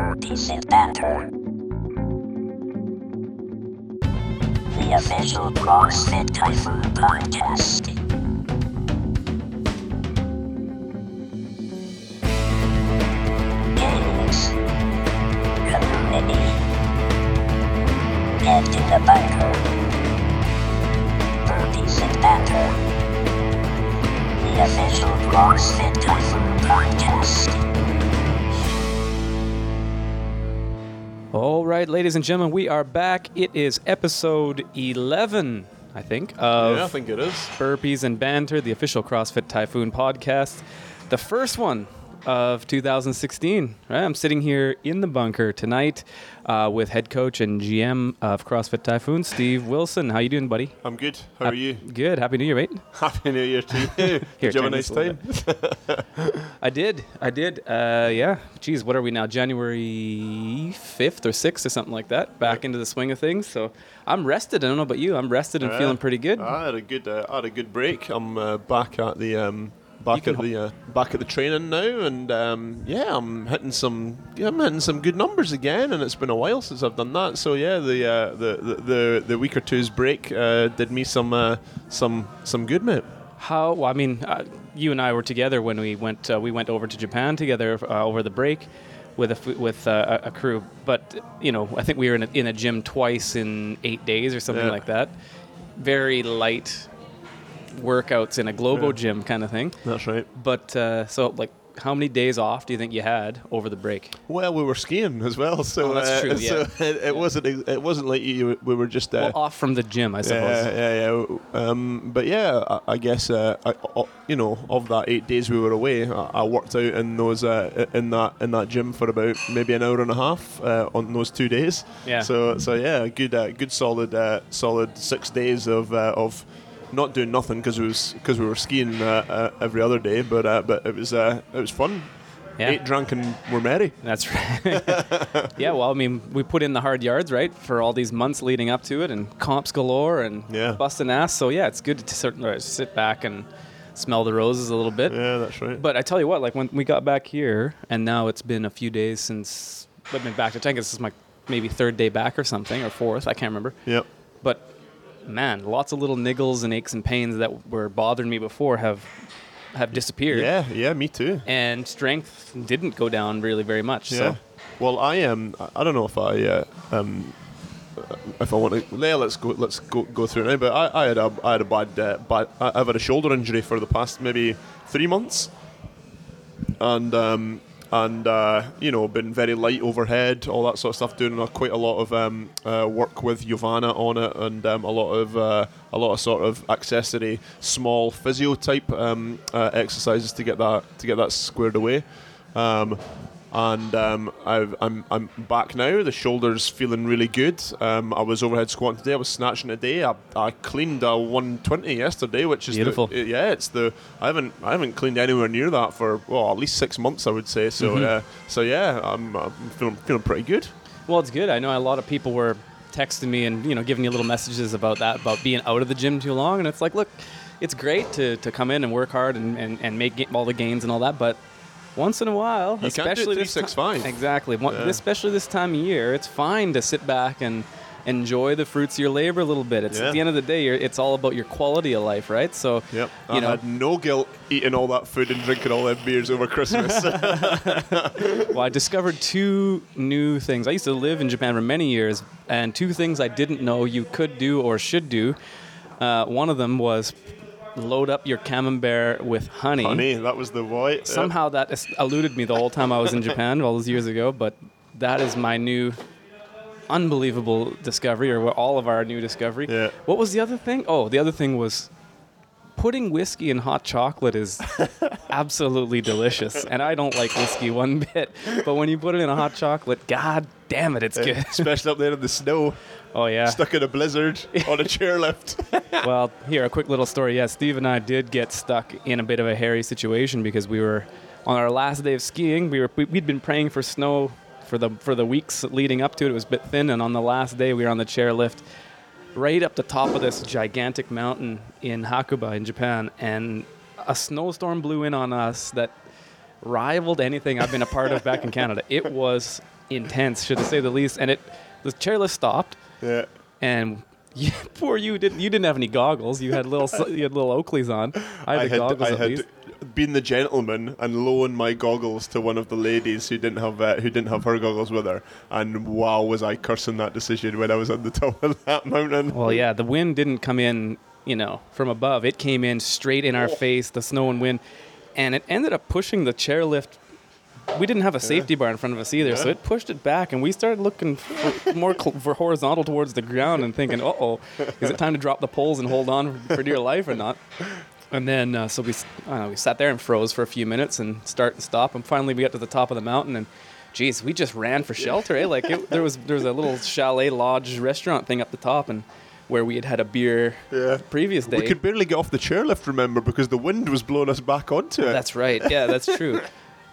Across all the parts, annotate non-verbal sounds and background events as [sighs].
And Banter. The official CrossFit Typhoon podcast. Ladies and gentlemen, we are back. It is episode 11, I think, of yeah, I think it is. Burpees and Banter, the official CrossFit Typhoon podcast. The first one of 2016. Right? I'm sitting here in the bunker tonight uh, with head coach and GM of CrossFit Typhoon, Steve Wilson. How you doing, buddy? I'm good. How are you? Good. Happy New Year, mate. [laughs] Happy New Year to you. [laughs] Did you have a nice time? [laughs] I did. I did. Uh, yeah. Geez, what are we now? January 5th or 6th or something like that. Back into the swing of things. So I'm rested. I don't know about you. I'm rested and Yeah. feeling pretty good. I had a good. Uh, I had a good break. I'm uh, back at the. Um, Back at the uh, back at the training now, and um, yeah, I'm hitting some yeah, I'm hitting some good numbers again, and it's been a while since I've done that. So yeah, the uh, the, the the the week or two's break uh, did me some uh, some some good, mate. How? Well, I mean, uh, you and I were together when we went. Uh, we went over to Japan together uh, over the break with a with a a crew. But you know, I think we were in a, in a gym twice in eight days or something Yeah. like that. Very light workouts in a Globo Yeah. gym kind of thing. That's right. But uh, so, like, how many days off do you think you had over the break? Well, we were skiing as well, so Oh, that's uh, true, So yeah. [laughs] it, it wasn't it wasn't like you we were just uh, Well, off from the gym, I suppose. Yeah, yeah, yeah. Um, but yeah, I, I guess uh, I, you know, of that eight days we were away, I, I worked out in those uh, in that in that gym for about maybe an hour and a half uh, on those two days. Yeah. So so yeah, good uh, good solid uh, solid six days of uh, of not doing nothing because it was because we were skiing uh, uh, every other day, but uh, but it was uh, it was fun. Yeah. Ate, drank, and were merry. That's right. [laughs] yeah, well, I mean, we put in the hard yards, right, for all these months leading up to it, and comps galore, and Yeah. busting ass. So yeah, it's good to sit back and smell the roses a little bit. Yeah, that's right. But I tell you what, like when we got back here, and now it's been a few days since I've been back to tank. This is my maybe third day back or something, or fourth. I can't remember. yep. But man, lots of little niggles and aches and pains that were bothering me before have have disappeared. Yeah, yeah, me too. And strength didn't go down really very much. Yeah. So Well, I am. Um, I don't know if I uh, um, if I want to. Yeah, let's go. Let's go go through it now. But I, I had a I had a bad uh, bad. I've had a shoulder injury for the past maybe three months, and um, and uh, you know been very light overhead, all that sort of stuff. Doing uh, quite a lot of um, uh, work with Giovanna on it, and um, a lot of uh, a lot of sort of accessory small physio type um, uh, exercises to get that to get that squared away. Um, and um, I've, I'm I'm back now. The shoulders feeling really good. Um, I was overhead squatting today. I was snatching today. I, I cleaned a 120 yesterday, which is the- Beautiful. yeah, it's the I haven't I haven't cleaned anywhere near that for well at least six months I would say. So Mm-hmm. uh, so yeah, I'm, I'm feeling feeling pretty good. Well, it's good. I know a lot of people were texting me and you know giving you little messages about that, about being out of the gym too long, and it's like, look, it's great to, to come in and work hard and, and, and make all the gains and all that, but once in a while, You especially this ti- 365. exactly, Yeah. especially this time of year, it's fine to sit back and enjoy the fruits of your labor a little bit. It's Yeah. at the end of the day, you're, it's all about your quality of life, right? So, Yep. you I know, had no guilt eating all that food and drinking all them beers over Christmas. [laughs] [laughs] Well, I discovered two new things. I used to live in Japan for many years, and two things I didn't know you could do or should do. Uh, one of them was load up your camembert with honey. Honey, that was the. Yep. Somehow that eluded me the whole time I was in Japan all those years ago, but that is my new unbelievable discovery, or all of our new discovery. Yeah. What was the other thing? Oh, the other thing was putting whiskey in hot chocolate is [laughs] absolutely delicious. And I don't like whiskey one bit, but when you put it in a hot chocolate, god damn it, it's good. Especially up there in the snow, [laughs] Oh yeah. stuck in a blizzard on a chairlift. [laughs] well, here a quick little story. Yeah, Steve and I did get stuck in a bit of a hairy situation because we were on our last day of skiing. We were we, we'd been praying for snow for the for the weeks leading up to it. It was a bit thin, and on the last day we were on the chairlift right up the top of this gigantic mountain in Hakuba in Japan, and a snowstorm blew in on us that rivaled anything I've been a part of back in Canada. It was intense, should I say the least. And it, the chairlift stopped, Yeah. and [laughs] you, poor you didn't. You didn't have any goggles. You had little, [laughs] you had little Oakleys on. I had the goggles I at had least. Been the gentleman and loaned my goggles to one of the ladies who didn't have uh, who didn't have her goggles with her. And wow, was I cursing that decision when I was on the [laughs] top of that mountain? Well, yeah, the wind didn't come in, you know, from above. It came in straight in our Oh. face, the snow and wind, and it ended up pushing the chairlift. We didn't have a safety bar in front of us either, so it pushed it back, and we started looking for more cl- for horizontal towards the ground and thinking, "Uh oh, is it time to drop the poles and hold on for dear life or not?" And then, uh, so we, s- I know, we sat there and froze for a few minutes and start and stop, and finally we got to the top of the mountain and. Geez, we just ran for shelter, eh? Like it, there was there was a little chalet lodge restaurant thing up the top, and where we had had a beer Yeah. previous day. We could barely get off the chairlift, remember, because the wind was blowing us back onto it. That's right. Yeah, that's true.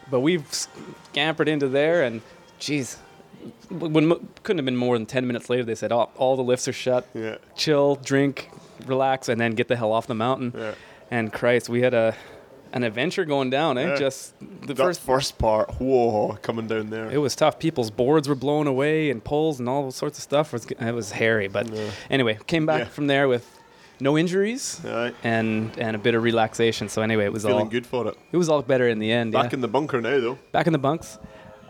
but we've scampered into there, and geez, when couldn't have been more than ten minutes later. They said, "Oh, all the lifts are shut. yeah. Chill, drink, relax, and then get the hell off the mountain." Yeah. And Christ, we had a an adventure going down. Eh? Yeah. Just the That first. first part, whoa, coming down there. It was tough. People's boards were blown away, and poles, and all sorts of stuff. It was, it was hairy, but Yeah. anyway, came back Yeah. from there with no injuries Aye. and and a bit of relaxation. So anyway, it was Feeling all good for it. it was all better in the end. Back in the bunker now, though. back in the bunks.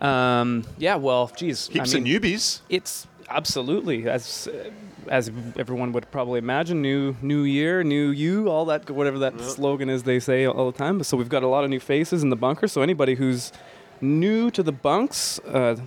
Um, yeah, well, geez, Heaps I mean, of newbies. it's absolutely as as everyone would probably imagine. New new year, new you, all that whatever that slogan is they say all the time. So we've got a lot of new faces in the bunker. So anybody who's new to the bunks. Uh,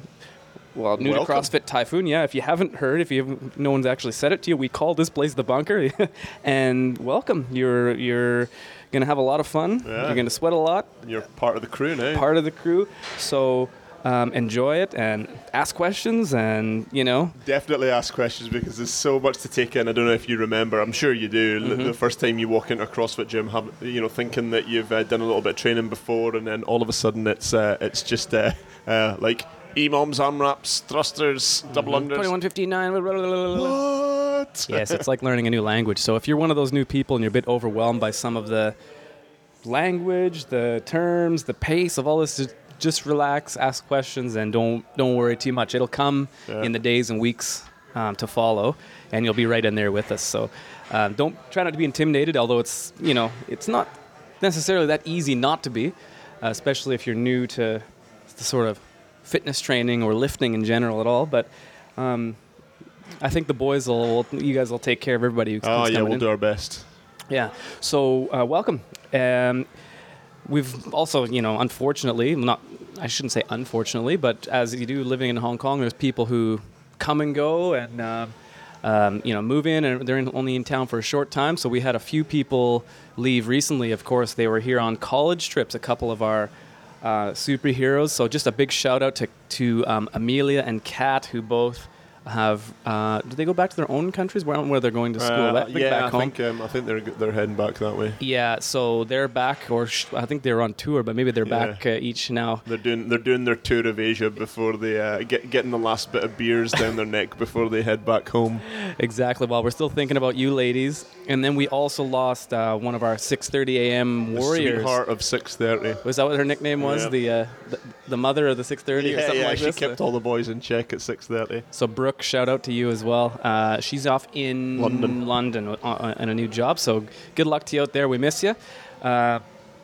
well, new Welcome. to CrossFit Typhoon, yeah. If you haven't heard, if you haven't, no one's actually said it to you, we call this place the bunker, [laughs] and welcome. You're you're gonna have a lot of fun. Yeah. You're gonna sweat a lot You're part of the crew now. part of the crew. So um, enjoy it and ask questions, and you know, Definitely ask questions because there's so much to take in. I don't know if you remember. I'm sure you do. Mm-hmm. The first time you walk into a CrossFit gym, have, you know, thinking that you've uh, done a little bit of training before, and then all of a sudden it's uh, it's just uh, uh, like EMOMs, arm wraps, thrusters, double unders. twenty-one fifty-nine. What? [laughs] yes, it's like learning a new language. So if you're one of those new people and you're a bit overwhelmed by some of the language, the terms, the pace of all this, just, relax, ask questions, and don't don't worry too much. It'll come Yeah. in the days and weeks um, to follow, and you'll be right in there with us. So um, don't try not to be intimidated. Although it's you know it's not necessarily that easy not to be, uh, especially if you're new to the sort of fitness training or lifting in general at all. But um, I think the boys will, you guys will take care of everybody. Oh yeah, we'll in. do our best. Yeah. So uh, welcome. Um, we've also, you know, unfortunately, not I shouldn't say unfortunately, but as you do living in Hong Kong, there's people who come and go and. Um, um, you know, move in and they're in, only in town for a short time. So we had a few people leave recently. Of course, they were here on college trips. A couple of our uh, superheroes. So just a big shout out to to um, Amelia and Kat, who both have. Uh, do they go back to their own countries? Where, where they're going to school? Uh, Back- back yeah, I think um, I think they're they're heading back that way. Yeah, so they're back, or sh- I think they're on tour, but maybe they're Yeah. back uh, each now. They're doing they're doing their tour of Asia before they uh, get getting the last bit of beers down their neck before they head back home. [laughs] Exactly. While we're still thinking about you, ladies, and then we also lost uh, one of our 6:30 a.m. warriors. The sweetheart of six thirty. Was that what her nickname was? Yeah. The, uh, the the mother of the 6:30 or Yeah, something yeah, like she this. kept all the boys in check at six thirty. So Brooke, shout out to you as well. Uh, she's off in London. London uh, uh, in a new job. So good luck to you out there. We miss you, uh,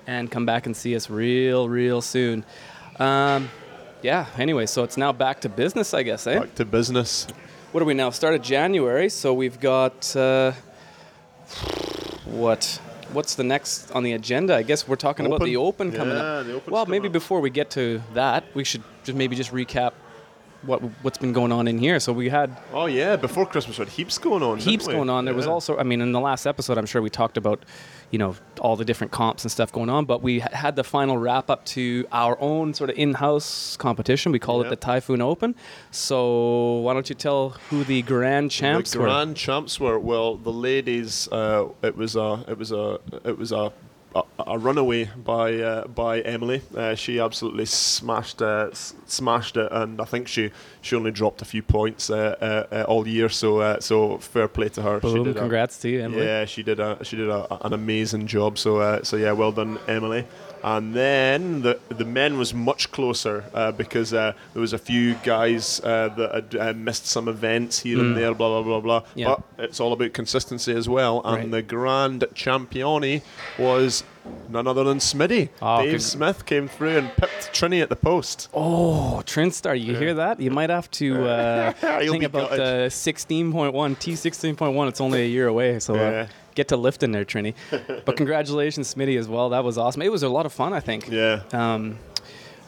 and come back and see us real, real soon. Um, yeah. Anyway, so it's now back to business, I guess. Eh? Back to business. What are we now? Start Started January, so we've got uh, what? What's the next on the agenda? I guess we're talking about the Open coming Yeah, up. the Open's well, maybe up. before we get to that, we should just maybe just recap what what's been going on in here. So we had Oh yeah, before Christmas we had heaps going on. heaps going on. There was also, I mean, in the last episode, I'm sure we talked about, you know, all the different comps and stuff going on. But we had the final wrap up to our own sort of in-house competition. We call it the Typhoon Open. So why don't you tell who the grand champs the were? grand champs were well the ladies uh, it was a it was a it was a a, a runaway by uh, by Emily. Uh, she absolutely smashed uh, s- smashed it, and I think she she only dropped a few points uh, uh, uh, all year. So uh, so fair play to her. Boom! did a- Congrats to you, Emily. yeah, she did a she did a, an amazing job. So uh, so yeah, well done, Emily. And then the the men was much closer uh, because uh, there was a few guys uh, that had uh, missed some events here and there, blah blah blah blah. Mm. Yeah. But it's all about consistency as well. And Right. the grand champione was none other than Smitty. Oh, Dave. Smith came through and pipped Trini at the post. Oh, Trinstar, you hear that? You might have to [laughs] uh, think about the 16.1, T16.1. It's only a year away, so uh, Yeah. Get to lift in there, Trini. but [laughs] congratulations, Smitty, as well. That was awesome. It was a lot of fun, I think. Yeah. Um,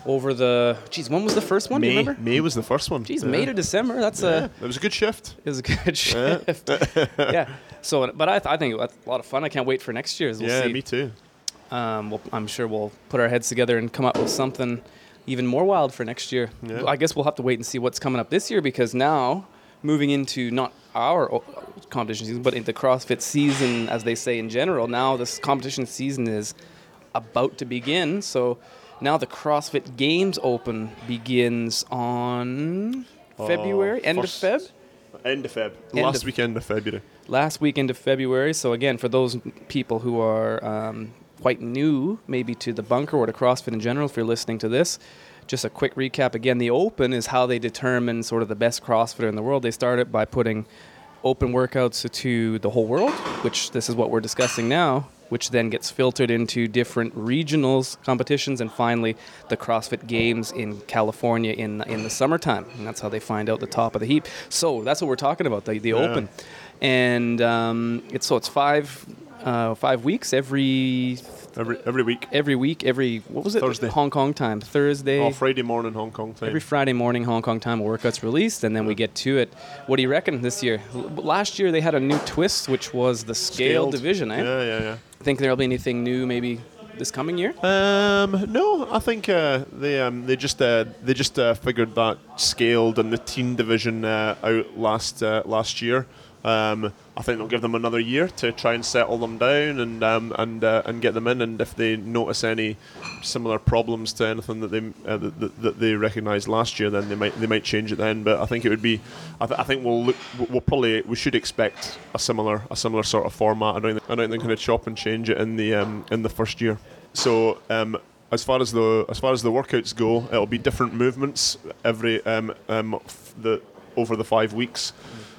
over the, geez, when was the first one? Do you May, remember? May was the first one. Geez, yeah. May to December. That's Yeah, a it was a good shift. it was a good shift. [laughs] yeah. So, but I, th- I think it was a lot of fun. I can't wait for next year's. We'll yeah, see. me too. Um, we'll, I'm sure we'll put our heads together and come up with something even more wild for next year. Yeah. I guess we'll have to wait and see what's coming up this year because now, moving into not our competition season, but in the CrossFit season, as they say in general, now this competition season is about to begin. So now the CrossFit Games Open begins on February, end of Feb? End of Feb. End Last of- weekend of February. last weekend of February. So again, for those people who are um, quite new, maybe to the bunker or to CrossFit in general, if you're listening to this, just a quick recap. Again, the Open is how they determine sort of the best CrossFitter in the world. They start it by putting open workouts to the whole world, which this is what we're discussing now, which then gets filtered into different regionals competitions, and finally the CrossFit Games in California in in the summertime. And that's how they find out the top of the heap. So that's what we're talking about, the, the Yeah. Open, and um, it's so it's five uh, five weeks every Every every week. every week every what was it Thursday. Hong Kong time Thursday Oh, Friday morning Hong Kong time. Every Friday morning, Hong Kong time, a workout's released, and then we get to it. What do you reckon this year? L- Last year they had a new twist, which was the scale Scaled. division. Eh? Yeah, yeah, yeah. Think there'll be anything new maybe this coming year? Um, no, I think uh, they um, they just uh, they just uh, figured that scaled and the teen division uh, out last uh, last year. Um, I think they'll give them another year to try and settle them down and um, and uh, and get them in. And if they notice any similar problems to anything that they uh, that, that, they recognised last year, then they might they might change it then. But I think it would be, I, th- I think we'll look, we'll probably we should expect a similar a similar sort of format. I don't think, I don't think they're going to chop and change it in the um, in the first year. So um, as far as the as far as the workouts go, it'll be different movements every um, um, f- the over the five weeks.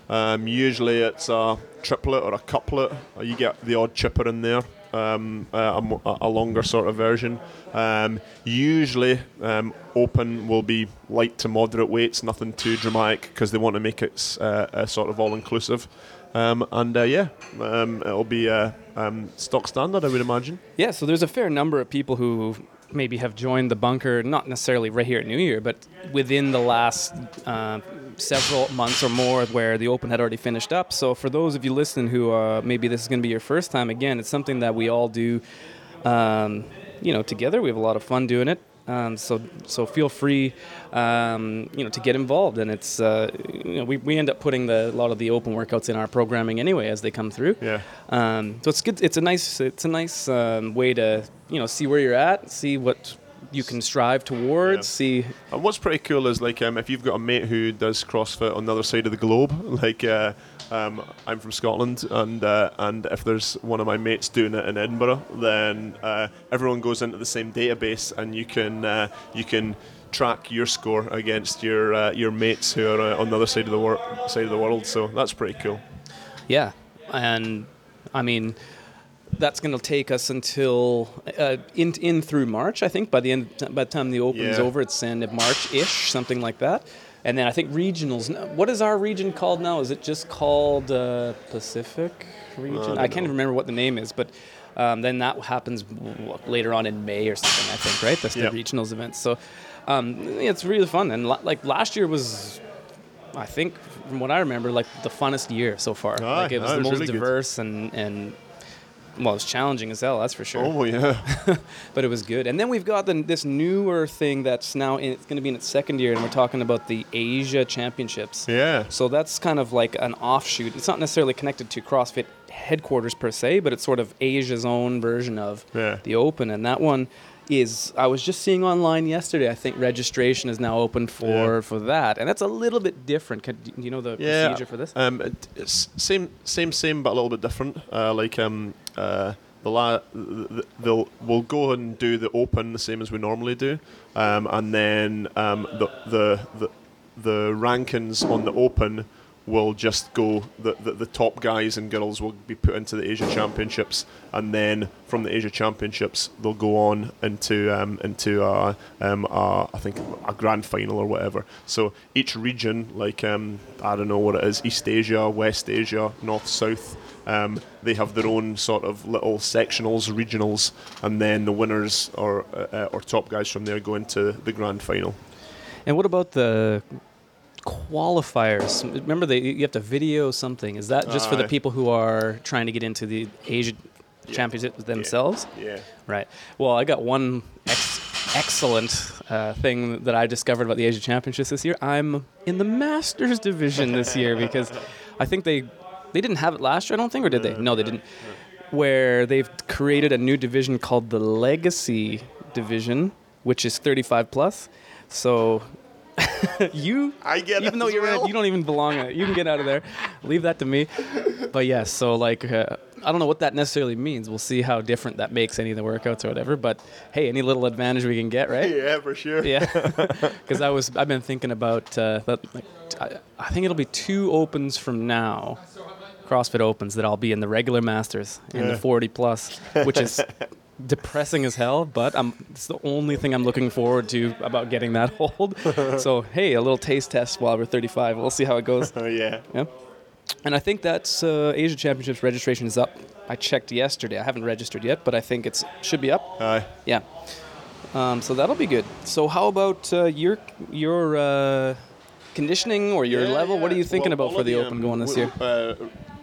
Um, usually it's a triplet or a couplet. You get the odd chipper in there, um, uh, a, a longer sort of version. Um, usually, um, open will be light to moderate weights, nothing too dramatic because they want to make it uh, sort of all inclusive. Um, and uh, yeah, um, it'll be uh, um, stock standard, I would imagine. Yeah, so there's a fair number of people who maybe have joined the bunker, not necessarily right here at New Year, but within the last several months or more where the Open had already finished up. So for those of you listening who uh, maybe this is going to be your first time, again, it's something that we all do, um, you know, together. We have a lot of fun doing it. Um, so so feel free, um, you know, to get involved. And it's uh, you know we, we end up putting the, a lot of the open workouts in our programming anyway as they come through. Yeah. Um, so it's good. It's a nice. It's a nice um, way to you know see where you're at, see what you can strive towards, Yeah. see. And what's pretty cool is like um, if you've got a mate who does CrossFit on the other side of the globe, [laughs] like uh, um, I'm from Scotland, and uh, and if there's one of my mates doing it in Edinburgh, then uh, everyone goes into the same database, and you can uh, you can track your score against your uh, your mates who are uh, on the other side of the wor- side of the world. So that's pretty cool. Yeah, and I mean. That's going to take us until uh, in in through March, I think. By the end, by the time the open's Yeah. over, it's end of March-ish, something like that. And then I think regionals. What is our region called now? Is it just called uh, Pacific region? don't I can't know. remember what the name is, but um, then that happens later on in May or something. I think, right? That's the regionals events. So um, it's really fun. And la- like last year was, I think, from what I remember, like the funnest year so far. Like it was the most really good. diverse and and well, it's challenging as hell. That's for sure Oh yeah, [laughs] but it was good. And then we've got the, this newer thing that's now in, it's going to be in its second year, and we're talking about the Asia Championships. yeah. So that's kind of like an offshoot. It's not necessarily connected to CrossFit headquarters per se, but it's sort of Asia's own version of Yeah. the Open. And that one is I was just seeing online yesterday. I think registration is now open for Yeah. for that, and that's a little bit different. Can, do you know the yeah. procedure for this? Um, it- it's same, same, same, but a little bit different. Uh, like um, uh, the la- th- th- they'll we'll go and do the open the same as we normally do, um, and then um, the, the the the rankings on the open will just go the, the the top guys and girls will be put into the Asia Championships, and then from the Asia Championships they'll go on into um, into a, um, a, I think a grand final or whatever. So each region, like um, I don't know what it is, East Asia, West Asia, North South. Um, they have their own sort of little sectionals, regionals, and then the winners or uh, uh, or top guys from there go into the grand final. And what about the qualifiers? Remember, they you have to video something. Is that just for the people who are trying to get into the Asia Championship themselves? Yeah. Right. Well, I got one ex- excellent uh, thing that I discovered about the Asia Championships this year. I'm in the Masters division this year because I think they they didn't have it last year. I don't think, or did they? No, they didn't. Where they've created a new division called the Legacy Division, which is 35 plus. So [laughs] you I get even though you're in it, you don't even belong in it. You can get out of there. Leave that to me. But yes, so like uh, I don't know what that necessarily means. We'll see how different that makes any of the workouts or whatever. But hey, any little advantage we can get, right? [laughs] Yeah, for sure. Yeah, [laughs] because I was I've been thinking about uh, that. Like, I, I think it'll be two opens from now, CrossFit Opens that I'll be in the regular Masters in the 40 plus, which is depressing as hell. But I'm it's the only thing I'm looking forward to about getting that [laughs] hold. so hey, a little taste test while we're 35. We'll see how it goes. [laughs] Oh yeah. Yeah. And I think that's uh, Asia Championships registration is up. I checked yesterday. I haven't registered yet, but I think it should be up. Aye. Yeah. Um, so that'll be good. So how about uh, your your uh, conditioning or your Yeah, level? What are you thinking Well, about for the Open um, going this year?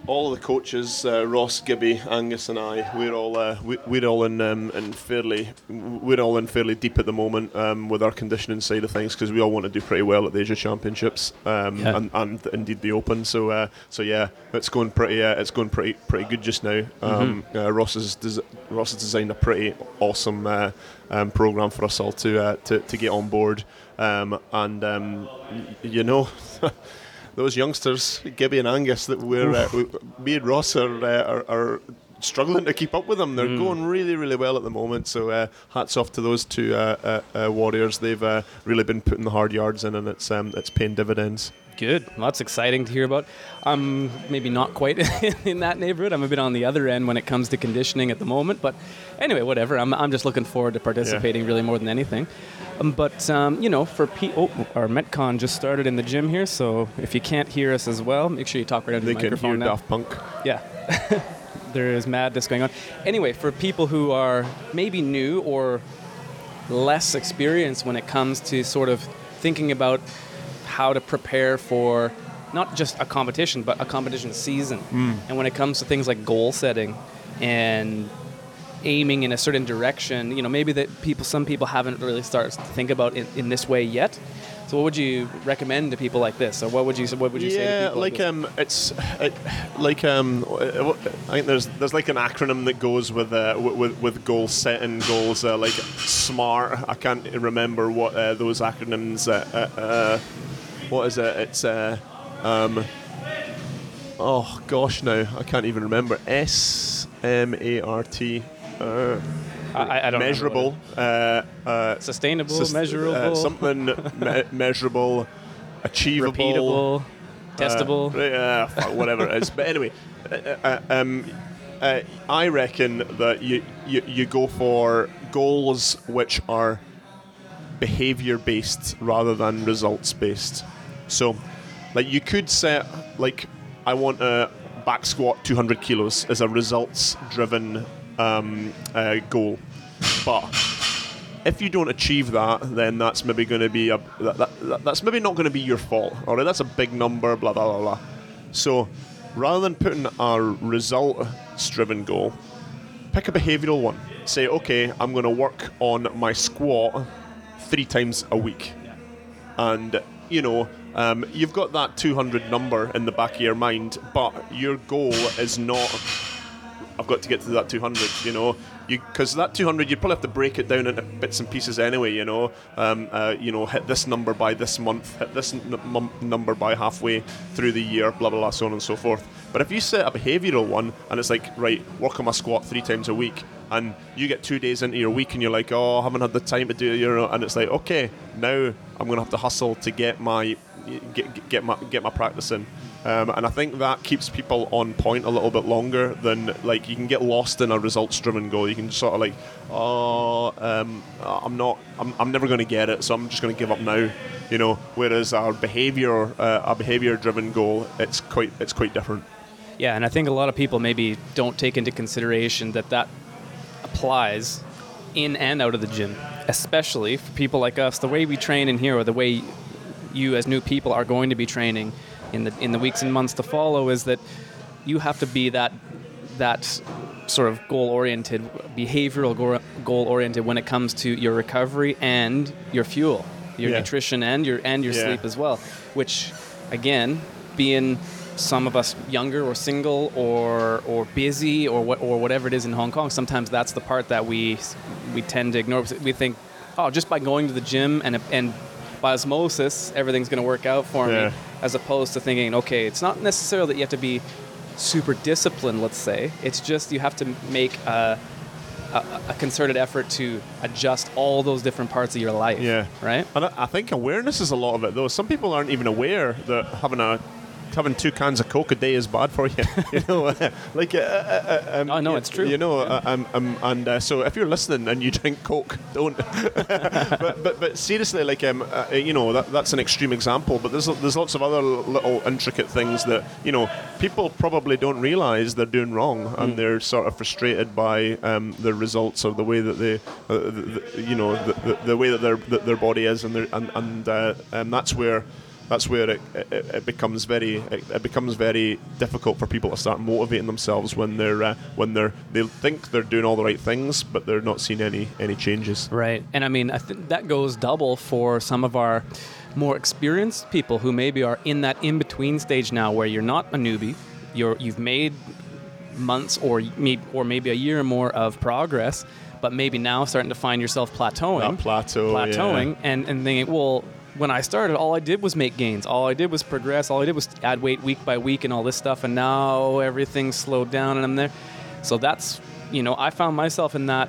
All of the coaches, uh, Ross, Gibby, Angus, and I, we're all uh, we, we're all in um, in fairly we're all in fairly deep at the moment um, with our conditioning side of things because we all want to do pretty well at the Asia Championships um, Yeah. and, and indeed the Open. So uh, so yeah, it's going pretty uh, it's going pretty pretty good just now. Um, Mm-hmm. uh, Ross has des- Ross has designed a pretty awesome uh, um, program for us all to uh, to, to get on board. Um, and um, you know. [laughs] those youngsters, Gibby and Angus, that we're uh, we, me and Ross are, uh, are are struggling to keep up with them. They're going really, really well at the moment. So uh, hats off to those two uh, uh, uh, warriors. They've uh, really been putting the hard yards in, and it's um, it's paying dividends. Good. Well, that's exciting to hear about. I'm maybe not quite [laughs] in that neighborhood. I'm a bit on the other end when it comes to conditioning at the moment. But anyway, whatever. I'm, I'm just looking forward to participating really more than anything. Um, but, um, you know, for P- oh, our Metcon just started in the gym here. So if you can't hear us as well, make sure you talk right into They the can microphone hear now. Daft Punk. Yeah. [laughs] there is madness going on. Anyway, for people who are maybe new or less experienced when it comes to sort of thinking about how to prepare for not just a competition, but a competition season. And when it comes to things like goal setting and aiming in a certain direction, you know, maybe that people, some people haven't really started to think about it in this way yet. So, what would you recommend to people like this, or what would you what would you say yeah, like um, it's it, like um, uh, I think there's there's like an acronym that goes with uh, with with goal setting goals uh, like SMART. I can't remember what uh, those acronyms. Uh, uh, uh, what is it? It's uh, um, oh gosh, now I can't even remember. S M A R T. Uh, I, I don't measurable. Uh, uh, sustainable, sus- uh, measurable, something me- measurable, achievable, repeatable, testable. uh, yeah, whatever it is. But anyway, uh, uh, um, uh, I reckon that you, you you go for goals which are behavior based rather than results based. So, like you could set like I want a back squat 200 kilos as a results driven um, uh, goal, but if you don't achieve that, then that's maybe going to be a that, that, that's maybe not going to be your fault. All right, that's a big number. Blah blah blah blah. So, rather than putting a result-driven goal, pick a behavioural one. Say, okay, I'm going to work on my squat three times a week, and you know. Um, you've got that 200 number in the back of your mind, but your goal is not I've got to get to that 200. You know, you because that 200 you'd probably have to break it down into bits and pieces anyway. You know, um, uh, you know, hit this number by this month, hit this n- m- number by halfway through the year, blah blah blah, so on and so forth. But if you set a behavioural one and it's like, right, work on my squat three times a week, and you get two days into your week and you're like, oh, I haven't had the time to do it, you know, and it's like, okay, now I'm going to have to hustle to get my get, get my get my practice in. Um, and I think that keeps people on point a little bit longer than like you can get lost in a results-driven goal. You can just sort of like, oh, um, I'm not, I'm, I'm never going to get it, so I'm just going to give up now, you know. Whereas our behavior, uh, our behavior-driven goal, it's quite, it's quite different. Yeah, and I think a lot of people maybe don't take into consideration that that applies in and out of the gym, especially for people like us. The way we train in here, or the way you as new people are going to be training in the in the weeks and months to follow, is that you have to be that that sort of goal oriented, behavioral goal oriented when it comes to your recovery and your fuel, your Yeah. nutrition and your and your Yeah. sleep as well. Which, again, being some of us younger or single or or busy or what or whatever it is in Hong Kong, sometimes that's the part that we we tend to ignore. We think, oh, just by going to the gym and and by osmosis, everything's going to work out for Yeah. me, as opposed to thinking, okay, it's not necessarily that you have to be super disciplined. Let's say it's just you have to make a, a, a concerted effort to adjust all those different parts of your life. Yeah. Right. And I, I think awareness is a lot of it, though. Some people aren't even aware that having a having two cans of Coke a day is bad for you. [laughs] you know, like uh, uh, uh, um, Oh, no, you- it's true. You know, uh, um, um, and uh, so if you're listening and you drink Coke, [laughs] don't. [laughs] but, but but seriously, like um, uh, you know, that, that's an extreme example. But there's there's lots of other little intricate things that you know people probably don't realise they're doing wrong, and Mm. they're sort of frustrated by um, the results or the way that they, uh, the, the, you know, the, the, way that their that their body is, and and and uh, and that's where that's where it, it, it becomes very it, it becomes very difficult for people to start motivating themselves when they're uh, when they're they think they're doing all the right things but they're not seeing any any changes. Right. And I mean, I think that goes double for some of our more experienced people who maybe are in that in between stage now where you're not a newbie, you're you've made months or maybe or maybe a year or more of progress, but maybe now starting to find yourself plateauing. That plateau, yeah. plateauing and, and thinking, well, when I started, all I did was make gains. All I did was progress. All I did was add weight week by week and all this stuff. And now everything's slowed down and I'm there. So that's, you know, I found myself in that,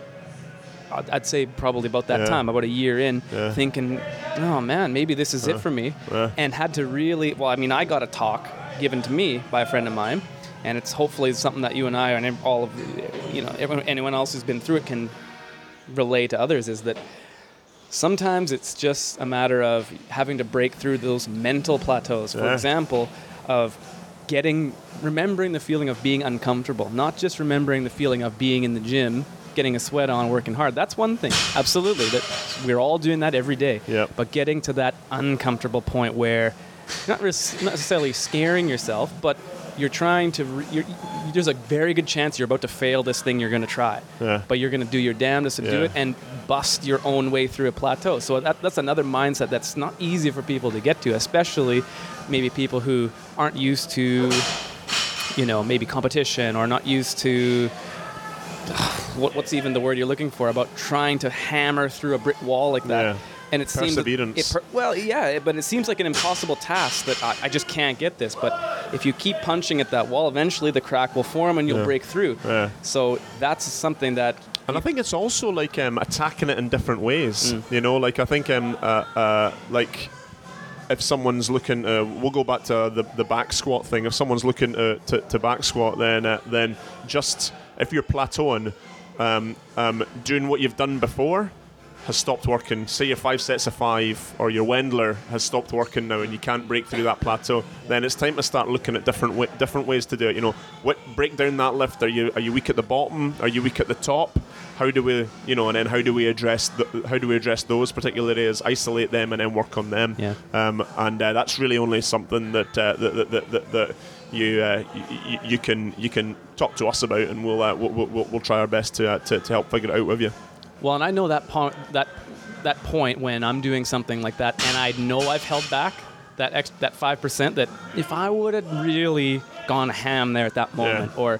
I'd say probably about that Yeah. time, about a year in, Yeah. thinking, oh man, maybe this is it for me. And had to really, well, I mean, I got a talk given to me by a friend of mine. And it's hopefully something that you and I and all of, you know, everyone, anyone else who's been through it can relay to others is that sometimes it's just a matter of having to break through those mental plateaus. For Yeah. example, of getting, remembering the feeling of being uncomfortable, not just remembering the feeling of being in the gym, getting a sweat on, working hard. That's one thing, absolutely. That we're all doing that every day. Yep. But getting to that uncomfortable point where you're not res- not necessarily scaring yourself, but you're trying to. Re- you're, there's a very good chance you're about to fail this thing you're going to try. Yeah. But you're going to do your damnedest to do it and bust your own way through a plateau. So that, that's another mindset that's not easy for people to get to, especially maybe people who aren't used to, you know, maybe competition or not used to. [sighs] What, what's even the word you're looking for about trying to hammer through a brick wall like that? Yeah. And it seems that Perseverance. it well, yeah, but it seems like an impossible task that I, I just can't get this. But if you keep punching at that wall, eventually the crack will form and you'll Yeah. break through. Yeah. So that's something that And I think it's also like um, attacking it in different ways. Mm. You know, like I think um, uh, uh, like if someone's looking, uh, we'll go back to the, the back squat thing. If someone's looking to, to, to back squat, then uh, then just if you're plateauing, um, um, doing what you've done before has stopped working. Say your five sets of five or your Wendler has stopped working now, and you can't break through that plateau. Then it's time to start looking at different wa- different ways to do it. You know, what break down that lift. Are you are you weak at the bottom? Are you weak at the top? How do we, you know, and then how do we address the, how do we address those particular areas? Isolate them and then work on them. Yeah. Um, and uh, that's really only something that uh, that, that, that, that, that you, uh, you you can you can talk to us about, and we'll uh, we'll, we'll, we'll try our best to, uh, to to help figure it out with you. Well, and I know that point that that point when I'm doing something like that, and I know I've held back that ex- that five percent. That if I would have really gone ham there at that moment, or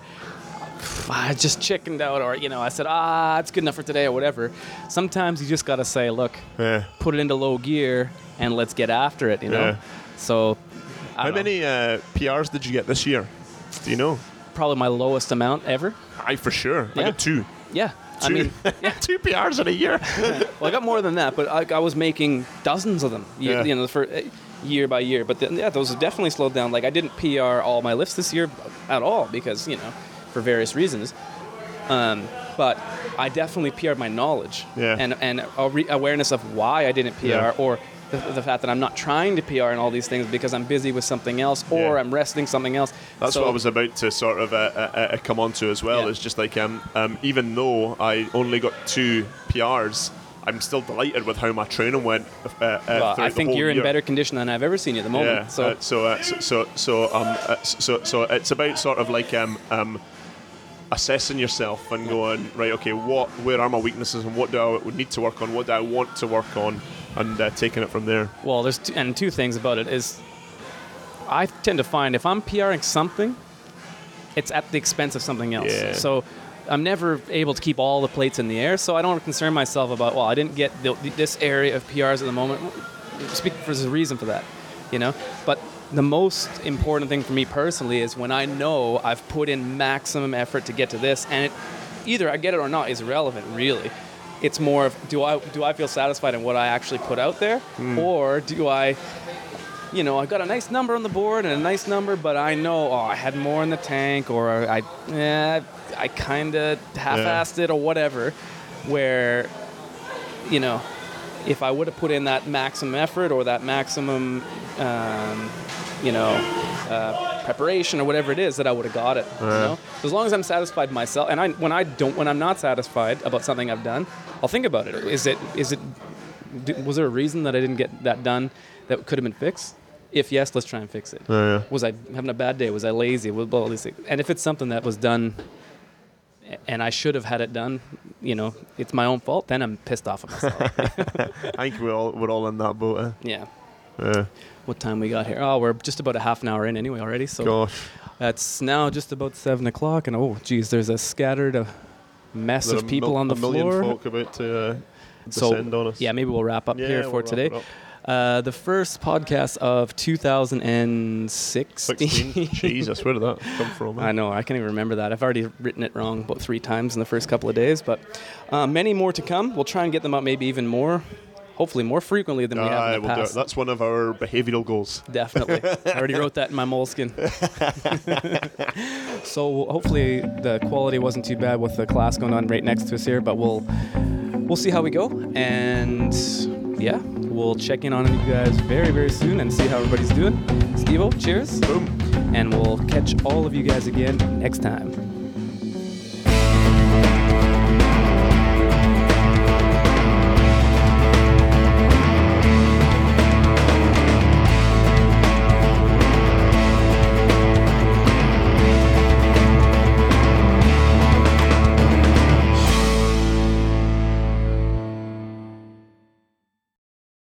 I just chickened out, or you know, I said, ah, it's good enough for today, or whatever. Sometimes you just gotta say, look, Yeah. put it into low gear and let's get after it. You know. Yeah. So. How know, many uh, PRs did you get this year? Do you know? Probably my lowest amount ever. I for sure. I got two. Yeah. I mean, [laughs] two PRs in a year. well, I got more than that, but I, I was making dozens of them, you, Yeah. you know, for uh, year by year. But then, yeah, those have definitely slowed down. Like I didn't PR all my lifts this year at all because you know, for various reasons. Um, but I definitely PR'd my knowledge Yeah. and and re- awareness of why I didn't PR Yeah. or. The, the fact that I'm not trying to PR and all these things because I'm busy with something else or Yeah. I'm resting something else. That's So- what I was about to sort of uh, uh, uh, come on to as well. Yeah. It's just like um, um, even though I only got two PRs, I'm still delighted with how my training went. Uh, uh, Well, I think you're in better condition than I've ever seen you at the moment. Yeah. so uh, so uh, so so so um uh, so so it's about sort of like um um assessing yourself and going right. Okay, what where are my weaknesses and what do I would need to work on? What do I want to work on? And uh, taking it from there. Well, there's two, and two things about it is I tend to find if I'm PRing something, it's at the expense of something else. Yeah. So I'm never able to keep all the plates in the air. So I don't concern myself about well, I didn't get the, this area of PRs at the moment. Speak there's a reason for that, you know. But the most important thing for me personally is when I know I've put in maximum effort to get to this, and it either I get it or not is irrelevant, really. It's more of do I do I feel satisfied in what I actually put out there, or do I, you know, I got a nice number on the board and a nice number, but I know oh I had more in the tank, or I eh, I kind of half-assed it or whatever, where you know if I would have put in that maximum effort or that maximum, um, you know, uh, preparation or whatever it is, that I would have got it. You know, as long as I'm satisfied myself, and I when I don't when I'm not satisfied about something I've done, I'll think about it. Is it is it was there a reason that I didn't get that done that could have been fixed? If yes, let's try and fix it. yeah. Was I having a bad day? Was I lazy? Was all these things. And if it's something that was done and I should have had it done, you know, it's my own fault, then I'm pissed off at myself. [laughs] I think we're all we're all in that boat. yeah. Eh? Yeah. What time we got here? Oh, we're just about a half an hour in anyway already. So Gosh. it's now just about seven o'clock, and oh, geez, there's a scattered uh, mess There of people mil- on the a million floor. folk about to uh, So descend on us. yeah, maybe we'll wrap up Yeah, here we'll for today. Uh, the first podcast of 2016. 16. Jesus, where did that come from? I know, I can't even remember that. I've already written it wrong about three times in the first couple of days, but uh, many more to come. We'll try and get them out maybe even more, hopefully more frequently than we have in the past. That's one of our behavioural goals. Definitely. I already wrote that in my Moleskine. [laughs] so hopefully the quality wasn't too bad with the class going on right next to us here, but we'll we'll see how we go. And yeah, we'll check in on you guys very, very soon and see how everybody's doing. Steve cheers. Boom. And we'll catch all of you guys again next time.